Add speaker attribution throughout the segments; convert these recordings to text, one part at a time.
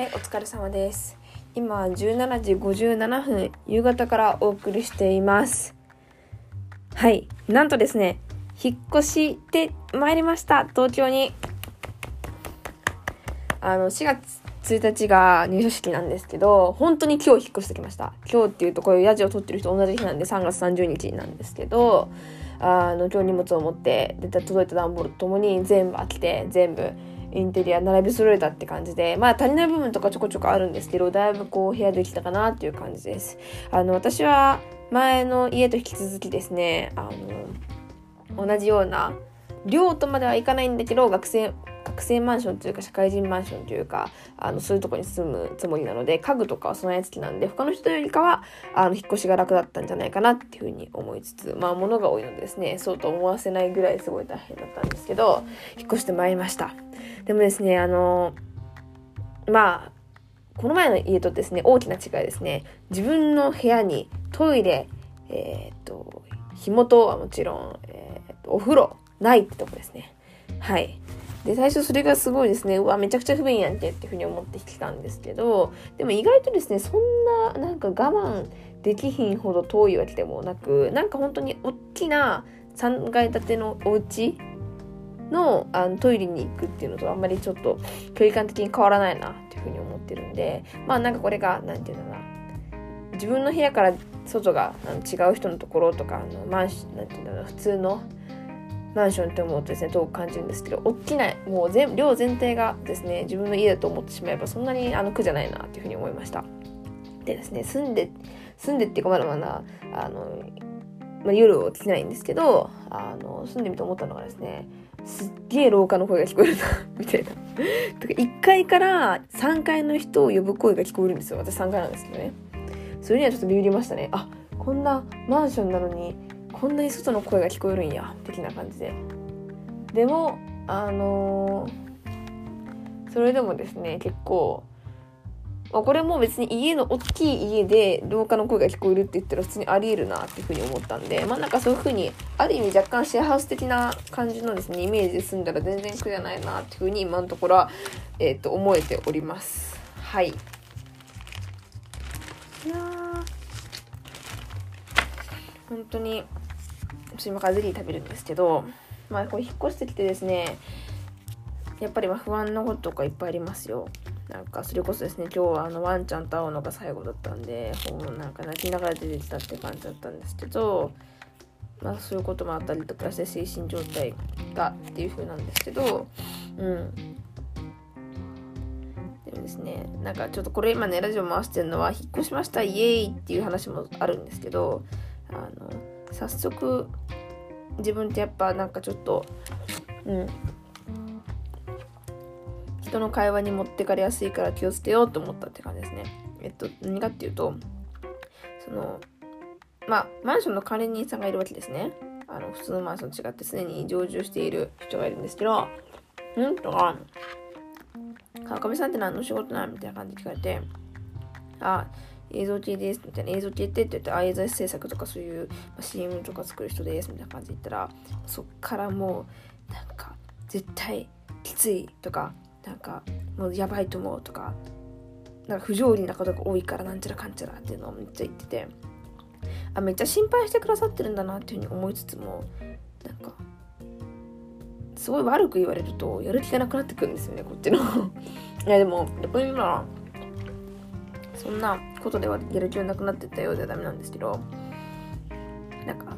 Speaker 1: はい、お疲れ様です。今17時57分、夕方からお送りしています。はい、なんとですね、引っ越してまいりました、東京に。あの、4月1日が入社式なんですけど、本当に今日引っ越してきました。今日っていうと、こういうヤジを取ってる人同じ日なんで3月30日なんですけど、あの、今日荷物を持って、出た届いた段ボールとともに全部開けて、全部、インテリア並び揃えたって感じで、まあ足りない部分とかちょこちょこあるんですけど、だいぶこう部屋できたかなっていう感じです。あの、私は前の家と引き続きですね、あの、同じような、寮とまではいかないんだけど、学生、学生マンションというか社会人マンションというか、あの、そういうとこに住むつもりなので、家具とかは備え付きなんで、他の人よりかは、あの、引っ越しが楽だったんじゃないかなっていうふうに思いつつ、まあ、物が多いのでですね、そうと思わせないぐらいすごい大変だったんですけど、引っ越してまいりました。でもですね、あの、まあ、この前の家とですね、大きな違いですね。自分の部屋にトイレ、えーっと、火元はもちろん、えーっと、お風呂、ないってとこですね。はい。で、最初それがすごいですね、うわ、めちゃくちゃ不便やんけっていうふうに思ってきてたんですけど、でも意外とですね、そんな、なんか我慢できひんほど遠いわけでもなく、なんか本当に大きな3階建てのお家のあのトイレに行くっていうのとあんまりちょっと距離感的に変わらないなっていうふうに思ってるんでまあなんかこれが何て言うんだろうな自分の部屋から外があの違う人のところとかあのマンシなんて言うんだろう普通のマンションって思うとですねどう感じるんですけど大きなもう全量全体がですね自分の家だと思ってしまえばそんなにあの苦じゃないなっていうふうに思いましたでですね住んで住んでっていうかまだまだあの、まあ、夜起きないんですけどあの住んでみて思ったのがですねすっげえ廊下の声が聞こえるなみたいな。とか1階から3階の人を呼ぶ声が聞こえるんですよ。私3階なんですけどね。それにはちょっとビビりましたね。あ、こんなマンションなのに、こんなに外の声が聞こえるんや、的な感じで。でも、あのーそれでもですね、結構、まあ、これも別に家の大きい家で廊下の声が聞こえるって言ったら普通にありえるなっていうふうに思ったんでまあなんかそういうふうにある意味若干シェアハウス的な感じのですねイメージで住んだら全然苦じゃないなっていうふうに今のところは、えー、と思えております。はい。いや本当に。私今からゼリー食べるんですけどまあこれ引っ越してきてですねやっぱりま不安なこととかいっぱいありますよ。なんかそれこそですね今日はあのワンちゃんと会うのが最後だったんでもうなんか泣きながら出てきたって感じだったんですけどまあそういうこともあったりとかして精神状態がっていう風なんですけどうん。でもですねなんかちょっとこれ今ねラジオ回してるのは引っ越しましたイエーイっていう話もあるんですけどあの早速自分ってやっぱなんかちょっとうん人の会話に持ってかれやすいから気をつけようと思ったって感じですね。えっと、何かっていうと、その、まあ、マンションの管理人さんがいるわけですね。あの、普通のマンションと違って常に常駐している人がいるんですけどう、んとか、川上さんって何の仕事なのみたいな感じで聞かれて、あ、映像系です、みたいな、映像系ってって言って、あ、映像制作とかそういう、まあ、CM とか作る人です、みたいな感じで言ったら、そっからもう、なんか、絶対きついとか、なんかもうやばいと思うとかなんか不条理なことが多いからなんちゃらかんちゃらっていうのをめっちゃ言っててあめっちゃ心配してくださってるんだなっていうふうに思いつつもなんかすごい悪く言われるとやる気がなくなってくるんですよねこっちの。いやでもやっぱり今そんなことではやる気がなくなってったようではダメなんですけどなんか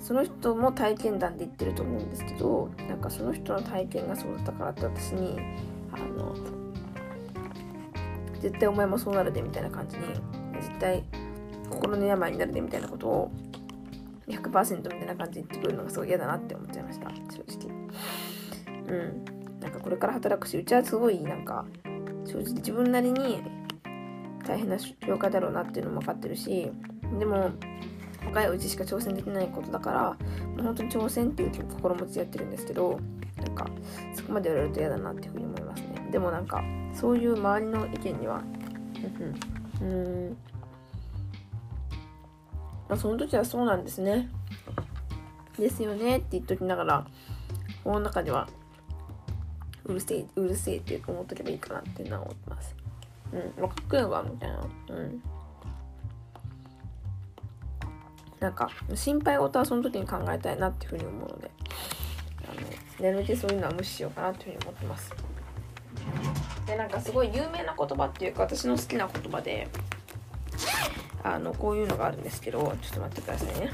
Speaker 1: その人も体験談で言ってると思うんですけどなんかその人の体験がそうだったからって私にあの絶対お前もそうなるでみたいな感じに絶対心の病になるでみたいなことを100%みたいな感じで言ってくるのがすごい嫌だなって思っちゃいました。正直。うん。なんかこれから働くしうちはすごいなんか正直自分なりに大変な業界だろうなっていうのも分かってるしでも若いうちしか挑戦できないことだからもう本当に挑戦っていう心持ちでやってるんですけどなんかそこまで言われると嫌だなっていうふうに思いますね。でもなんかそういう周りの意見にはうんまあその時はそうなんですね。ですよねって言っときながらこの中ではうるせえうるせえって思っとけばいいかなっていうのは思ってます。うん、かっこいいわ、みたいな。うん。なんか、心配事はその時に考えたいなっていうふうに思うので、あの、寝るでそういうのは無視しようかなっていうふうに思ってます。で、なんかすごい有名な言葉っていうか、私の好きな言葉で、あの、こういうのがあるんですけど、ちょっと待ってくださいね。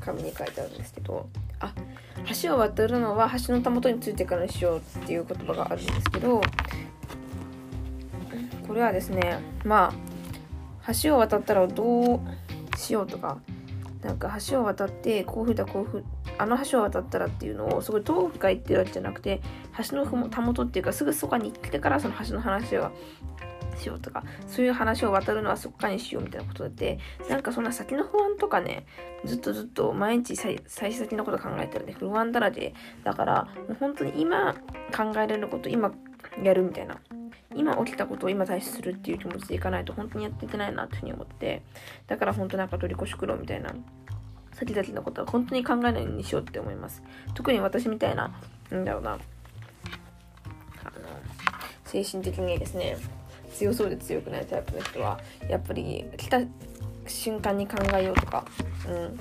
Speaker 1: 紙に書いてあるんですけど、あ橋を渡るのは橋のたもとについてからにしようっていう言葉があるんですけどれはですねまあ橋を渡ったらどうしようとかなんか橋を渡ってこういうふうだこうふうあの橋を渡ったらっていうのをすごい遠くから言ってるわけじゃなくて橋のふもたもとっていうかすぐそばに来てからその橋の話はしようとか、そういう話を渡るのはそっかにしようみたいなことだって、なんかそんな先の不安とかね、ずっとずっと毎日最初先のこと考えたらね、不安だらけ。だから、もう本当に今考えられること今やるみたいな。今起きたことを今対処するっていう気持ちでいかないと本当にやっていけないなっていうふうに思って、だから本当なんか取り越し苦労みたいな先々のことは本当に考えないようにしようって思います。特に私みたいな、なんだろうな、あの、精神的にですね、強そうで強くないタイプの人はやっぱり来た瞬間に考えようとか、うん、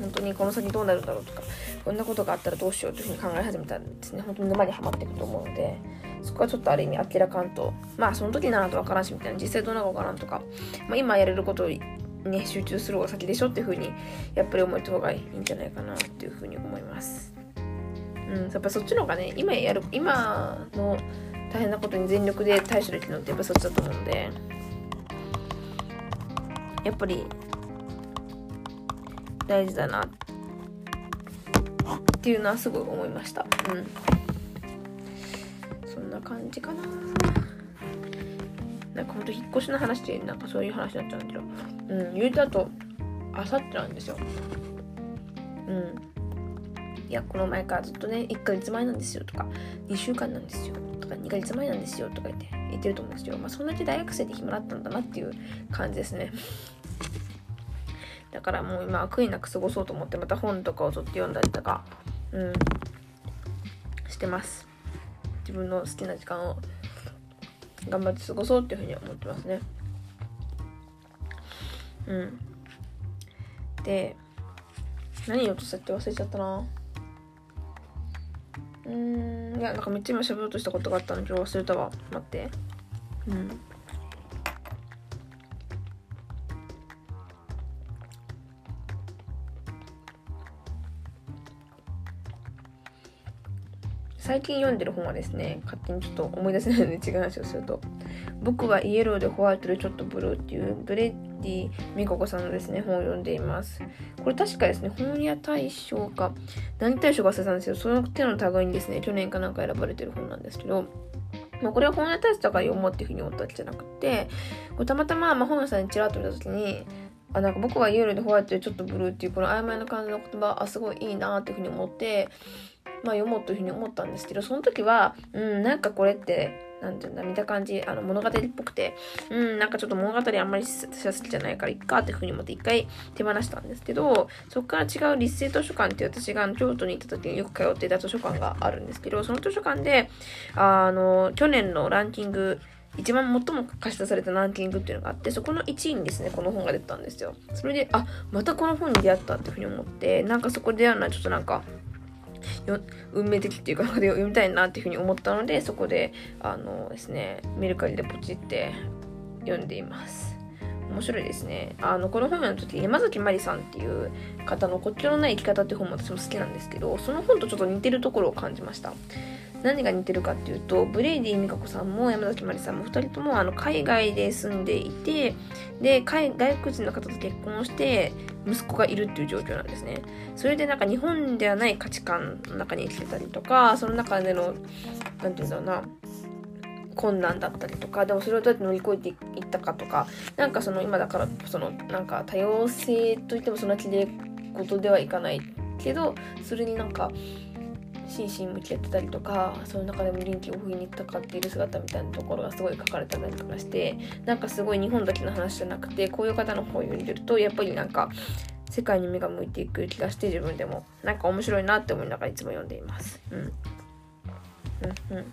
Speaker 1: 本当にこの先どうなるんだろうとかこんなことがあったらどうしようというふうに考え始めたらですね本当に沼にはまっていくと思うのでそこはちょっとある意味明らかんとまあその時ならと分からんしみたいな実際どうなのか分からんとか、まあ、今やれることをね集中する方が先でしょっていうふうにやっぱり思った方がいいんじゃないかなっていうふうに思います。うん、やっぱそっちの方がね今やる今の大変なことに全力で対処できるのってやっぱそっちだと思うんでやっぱり大事だなっていうのはすごい思いましたうんな感じかな。なんかほんと引っ越しの話でなんかそういう話になっちゃうんだけど。うん言うとあとあさってなんですよ。うん。いやこの前からずっとね1ヶ月前なんですよとか2週間なんですよとか2ヶ月前なんですよとか言って言ってると思うんですよ。まあそんだけ大学生で暇だったんだなっていう感じですね。だからもう今悔いなく過ごそうと思ってまた本とかを取って読んだりとかうんしてます。自分の好きな時間を頑張って過ごそうっていうふうに思ってますね。うん。で何言おうとしたって忘れちゃったな。うん。いやなんかめっちゃ今喋ろうとしたことがあったのけど忘れたわ。待って。うん。最近読んでる本はですね勝手にちょっと思い出せないので違う話をすると「僕はイエローでホワイトでちょっとブルー」っていうブレッディ・ミココさんのですね本を読んでいます。これ確かですね本屋大賞か何大賞か忘れたんですけどその手の類にですね去年かなんか選ばれてる本なんですけどまあ、これは本屋大賞だから読もうっていうふうに思ったわけじゃなくてたまたま、まあ、本屋さんにちらっと見た時にあなんか僕はイエローでホワイトでちょっとブルーっていうこの曖昧な感じの言葉あすごいいいなっていうふうに思ってまあ、読もうというふうに思ったんですけどその時はうんなんかこれってなんていうんだ見た感じあの物語っぽくてうんなんかちょっと物語あんまり私は好きじゃないからいっかっていうふうに思って一回手放したんですけどそこから違う立成図書館っていう私が京都に行った時によく通っていた図書館があるんですけどその図書館であの去年のランキング一番最も貸し出されたランキングっていうのがあってそこの1位にですねこの本が出たんですよ。それであまたこの本に出会ったっていうふうに思ってなんかそこで出会うのはちょっとなんか運命的っていうか 読みたいなっていうふうに思ったのでそこであのですねメルカリでポチって読んでいます。面白いですね。あのこの本読んだ時山崎まりさんっていう方の「こっちのない生き方」って本も私も好きなんですけどその本とちょっと似てるところを感じました。何が似てるかっていうとブレイディ美香子さんも山崎まりさんも2人ともあの海外で住んでいてで外国人の方と結婚をして息子がいるっていう状況なんですね。それでなんか日本ではない価値観の中に生きてたりとかその中での何て言うんだろうな困難だったりとかでもそれをどうやって乗り越えていったかとかなんかその今だからそのなんか多様性といってもそんなきれいことではいかないけどそれになんか真摯に向き合ってたりとかその中でも臨機応変に戦っている姿みたいなところがすごい書かれたりとかしてなんかすごい日本だけの話じゃなくてこういう方の本を読んでるとやっぱりなんか世界に目が向いていく気がして自分でもなんか面白いなって思いながらいつも読んでいます。うん。うんうん。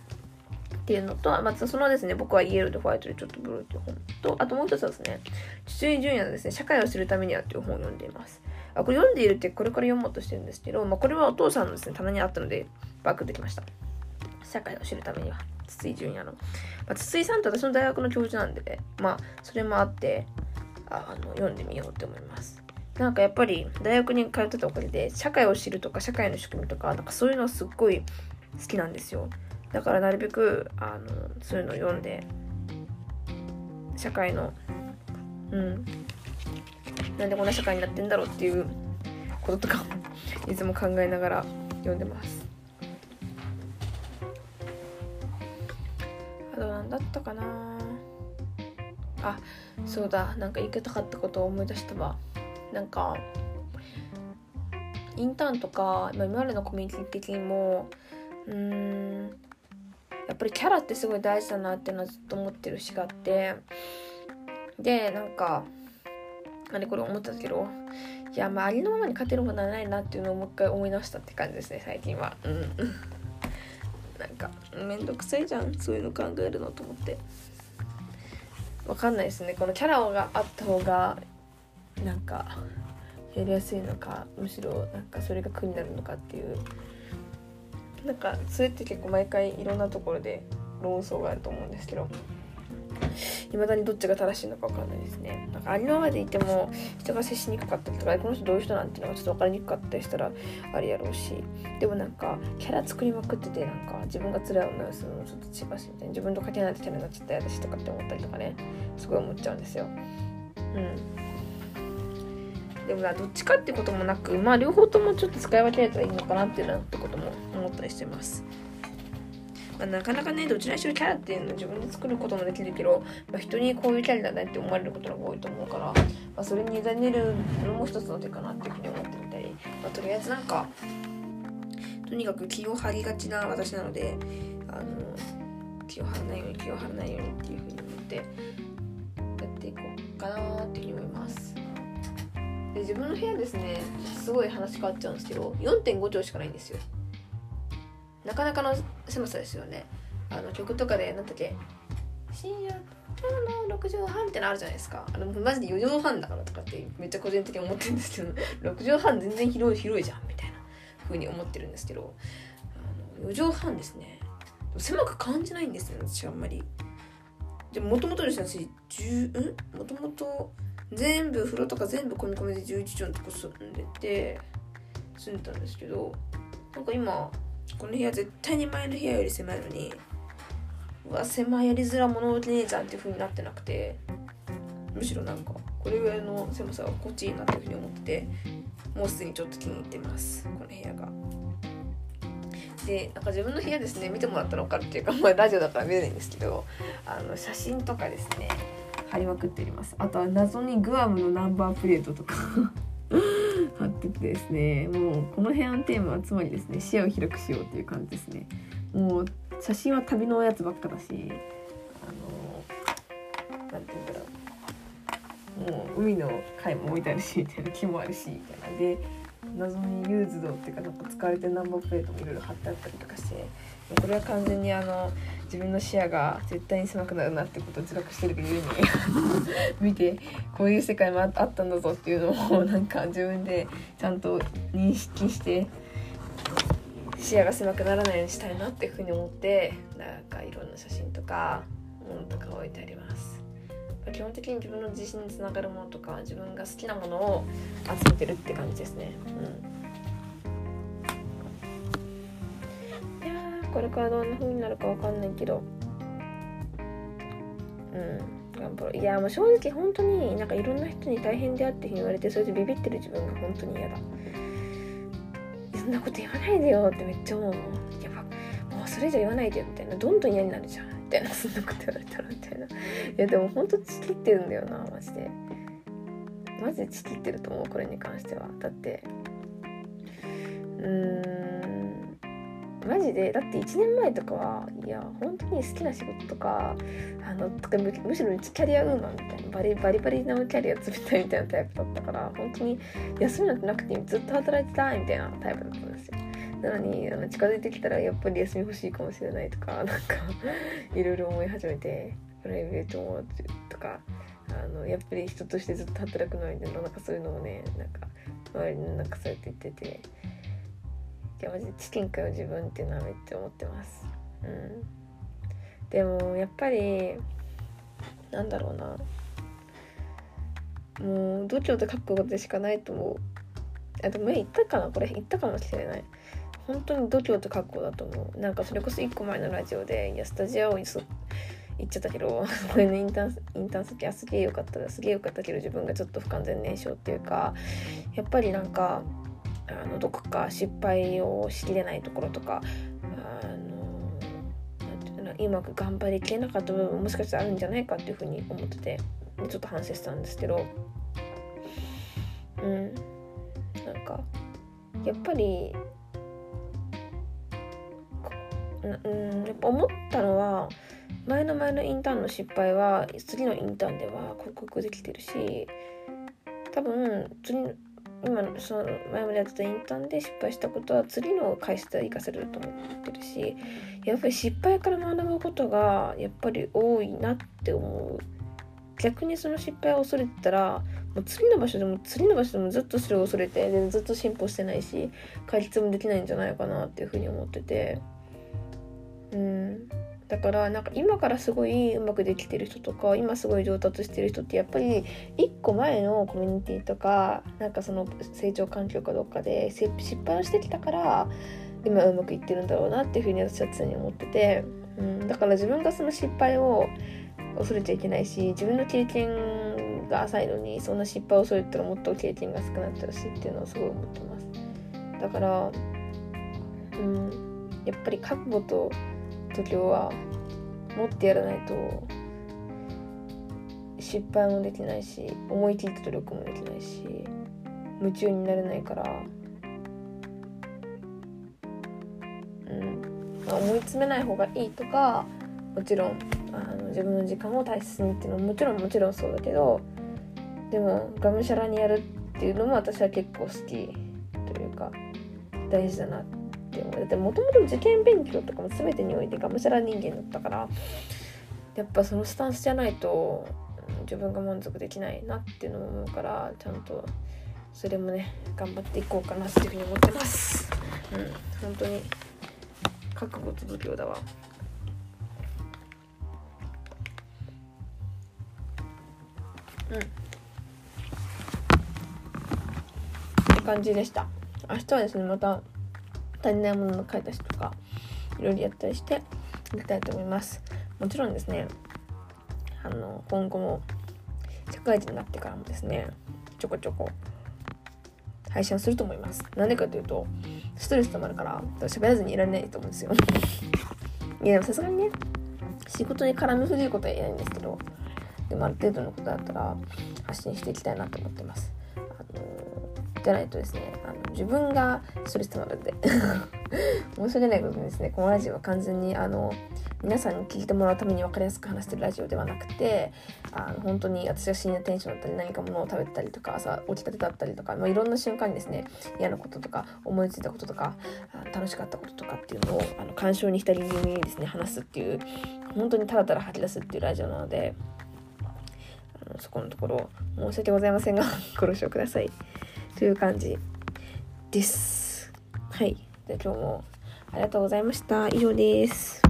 Speaker 1: っていうのと、まずそのですね、僕はイエローとホワイトでちょっとブルーっていう本と、あともう一つはですね、筒井淳也のですね、社会を知るためにはっていう本を読んでいます。あこれ読んでいるってこれから読もうとしてるんですけど、まあ、これはお父さんのですね、棚にあったので、バックできました。社会を知るためには、筒井淳也の。まあ、筒井さんって私の大学の教授なんで、まあ、それもあって、あの読んでみようって思います。なんかやっぱり大学に通ってたおかげで社会を知るとか社会の仕組みとかなんかそういうのすっごい好きなんですよだからなるべくあのそういうのを読んで社会のうんなんでこんな社会になってんだろうっていうこととか いつも考えながら読んでます。あと何だったかな。あそうだ。なんか言いたかったことを思い出したわ。なんかインターンとか、まあ、今までのコミュニティ的にもうーんやっぱりキャラってすごい大事だなっていうのはずっと思ってるしがあって。でなんかあれこれ思ったけどいやまあありのままに勝てるものはないなっていうのをもう一回思い直したって感じですね最近は。うん。なんかめんどくさいじゃんそういうの考えるのと思って。わかんないですね。このキャラがあった方がなんかやりやすいのかむしろなんかそれが苦になるのかっていう。なんかそれって結構毎回いろんなところで論争があると思うんですけど。いまだにどっちが正しいのか分かんないですね。なんかありのままでいても人が接しにくかったりとかこの人どういう人なんていうのがちょっと分かりにくかったりしたらあれやろうし。でもなんかキャラ作りまくっててなんか自分が辛い思いをするのちょっと違うしみたいな。自分と勝てないとキャラになっちゃったや私とかって思ったりとかね。すごい思っちゃうんですよ。うん。でもどっちかってこともなくまあ両方ともちょっと使い分けられたらいいのかなっていうのってことも思ったりしてます。まあ、なかなかねどちらにしろキャラっていうのを自分で作ることもできるけど、まあ、人にこういうキャラだねって思われることが多いと思うから、まあ、それに委ねるのも一つの手かなっていうふうに思ってみたり、まあ、とりあえずなんかとにかく気を張りがちな私なのであの気を張らないように気を張らないようにっていうふうに思ってやっていこうかなっていうふうに思います。で自分の部屋ですねすごい話変わっちゃうんですけど4.5畳しかないんですよなかなかの狭さですよね。あの曲とかで何だっけ深夜の6畳半ってのあるじゃないですか。あのマジで4畳半だからとかってめっちゃ個人的に思ってるんですけど 6畳半全然広い広いじゃんみたいな風に思ってるんですけどあの4畳半ですね。狭く感じないんですよ私あんまり。でもともとですね私10ん？もともと全部風呂とか全部込み込みで11畳のとこ住んでて住んでたんですけどなんか今この部屋絶対に前の部屋より狭いのにうわ狭いやりづら物置ねえじゃんっていう風になってなくてむしろなんかこれぐらいの狭さはこっちいいなっていう風に思っててもうすでにちょっと気に入ってます。この部屋が。でなんか自分の部屋ですね見てもらったら分かっていうか、まあ、ラジオだから見えないんですけどあの写真とかですね貼りまくっております。あとは謎にグアムのナンバープレートとか。貼っててですねもうこの辺のテーマはつまりですね視野を広くしようっていう感じですね。もう写真は旅のやつばっかだしあの何て言うんだろう。もう海の貝も置いてあるしみたいな木もあるしみたいなで謎にユーズドっていうかなんか使われてるナンバープレートもいろいろ貼ってあったりとかしてこれは完全にあの自分の視野が絶対に狭くなるなってことを自覚してるがゆえに 見てこういう世界もあったんだぞっていうのを なんか自分でちゃんと認識して視野が狭くならないようにしたいなっていうふうに思ってなんかいろんな写真とかものとか置いてあります。基本的に自分の自信につながるものとか自分が好きなものを集めてるって感じですね。うん。これからどんな風になるかわかんないけど。うん。頑張ろう。いやもう正直本当になんかいろんな人に大変であって言われてそれでビビってる自分が本当に嫌だ。そんなこと言わないでよってめっちゃ思うのやばもうそれ以上言わないでよみたいな。どんどん嫌になるじゃん。みたいなそんなこと言われたら。いな。いやでも本当チキってるんだよなマジで。マジでチキってると思うこれに関しては。だって。うーん。マジでだって1年前とかはいや本当に好きな仕事とかあのとかむむしろうちキャリアウーマンみたいなバリバリバリなキャリア積みたいみたいなタイプだったから本当に休みなんてなくてずっと働いてたいみたいなタイプだったんですよ。なのにあの近づいてきたらやっぱり休み欲しいかもしれないとかなんかいろいろ思い始めて。プライベートもとかあのやっぱり人としてずっと働くのになんかそういうのをねなんか周りになんかそうやって言ってていやマジでチキンかよ自分っていうのはめっちゃ思ってます。うん。でもやっぱりなんだろうな。もう度胸と覚悟でしかないと思う。あでも前言ったかなこれ。言ったかもしれない。本当に度胸と覚悟だと思う。なんかそれこそ1個前のラジオでいやスタジオに行っちゃったけど これのインターンインターン先はすげえよかった。すげえよかったけど自分がちょっと不完全燃焼っていうかやっぱりなんかあのどこか失敗をしきれないところとかあのうまく頑張りきれなかった部分もしかしたらあるんじゃないかっていうふうに思っててちょっと反省したんですけどうん。なんかやっぱりうんやっぱ思ったのは前の前のインターンの失敗は次のインターンでは克服できてるし多分次今その前までやってたインターンで失敗したことは次の会社で生かせると思ってるしやっぱり失敗から学ぶことがやっぱり多いなって思う。逆にその失敗を恐れてたらもう次の場所でも次の場所でもずっとそれを恐れてでずっと進歩してないし解決もできないんじゃないかなっていうふうに思ってて。うん。だからなんか今からすごいうまくできてる人とか今すごい上達してる人ってやっぱり1個前のコミュニティとかなんかその成長環境かどっかで失敗をしてきたから今うまくいってるんだろうなっていうふうに私は常に思ってて、うん、だから自分がその失敗を恐れちゃいけないし自分の経験が浅いのにそんな失敗を恐れたらもっと経験が少なくなるしっていうのはすごい思ってます。だからうんやっぱり覚悟と度胸は持ってやらないと失敗もできないし思い切った努力もできないし夢中になれないから。うん。まあ、思い詰めない方がいいとかもちろんあの自分の時間を大切にっていうのももちろんもちろんそうだけどでもがむしゃらにやるっていうのも私は結構好きというか大事だなってっていうのだってもともと受験勉強とかも全てにおいてがむしゃら人間だったからやっぱそのスタンスじゃないと自分が満足できないなっていうのも思うからちゃんとそれもね頑張っていこうかなっていうふうに思ってます。うん本当に覚悟と度胸だわ。うん。って感じでした。明日はですねまた足りないものの買い出しとかいろいろやったりしていきたいと思います。もちろんですねあの今後も社会人になってからもですねちょこちょこ配信をすると思います。なんでかというとストレス溜まるから喋らずにいられないと思うんですよ。いやでもさすがにね仕事に絡みすぎることは言えないんですけどでもある程度のことだったら発信していきたいなと思ってます。あのじゃないとですねあの自分がストレス溜まるんで申し訳ないことにですね。このラジオは完全にあの皆さんに聞いてもらうために分かりやすく話してるラジオではなくてあの本当に私が深夜テンションだったり何かものを食べたりとか朝起きたてだったりとか、まあ、いろんな瞬間にですね嫌なこととか思いついたこととか楽しかったこととかっていうのをあの感傷に浸り気味にですね話すっていう本当にただただ吐き出すっていうラジオなのでそこのところ申し訳ございませんがご了承ください。という感じ。です。はい。で今日もありがとうございました。以上です。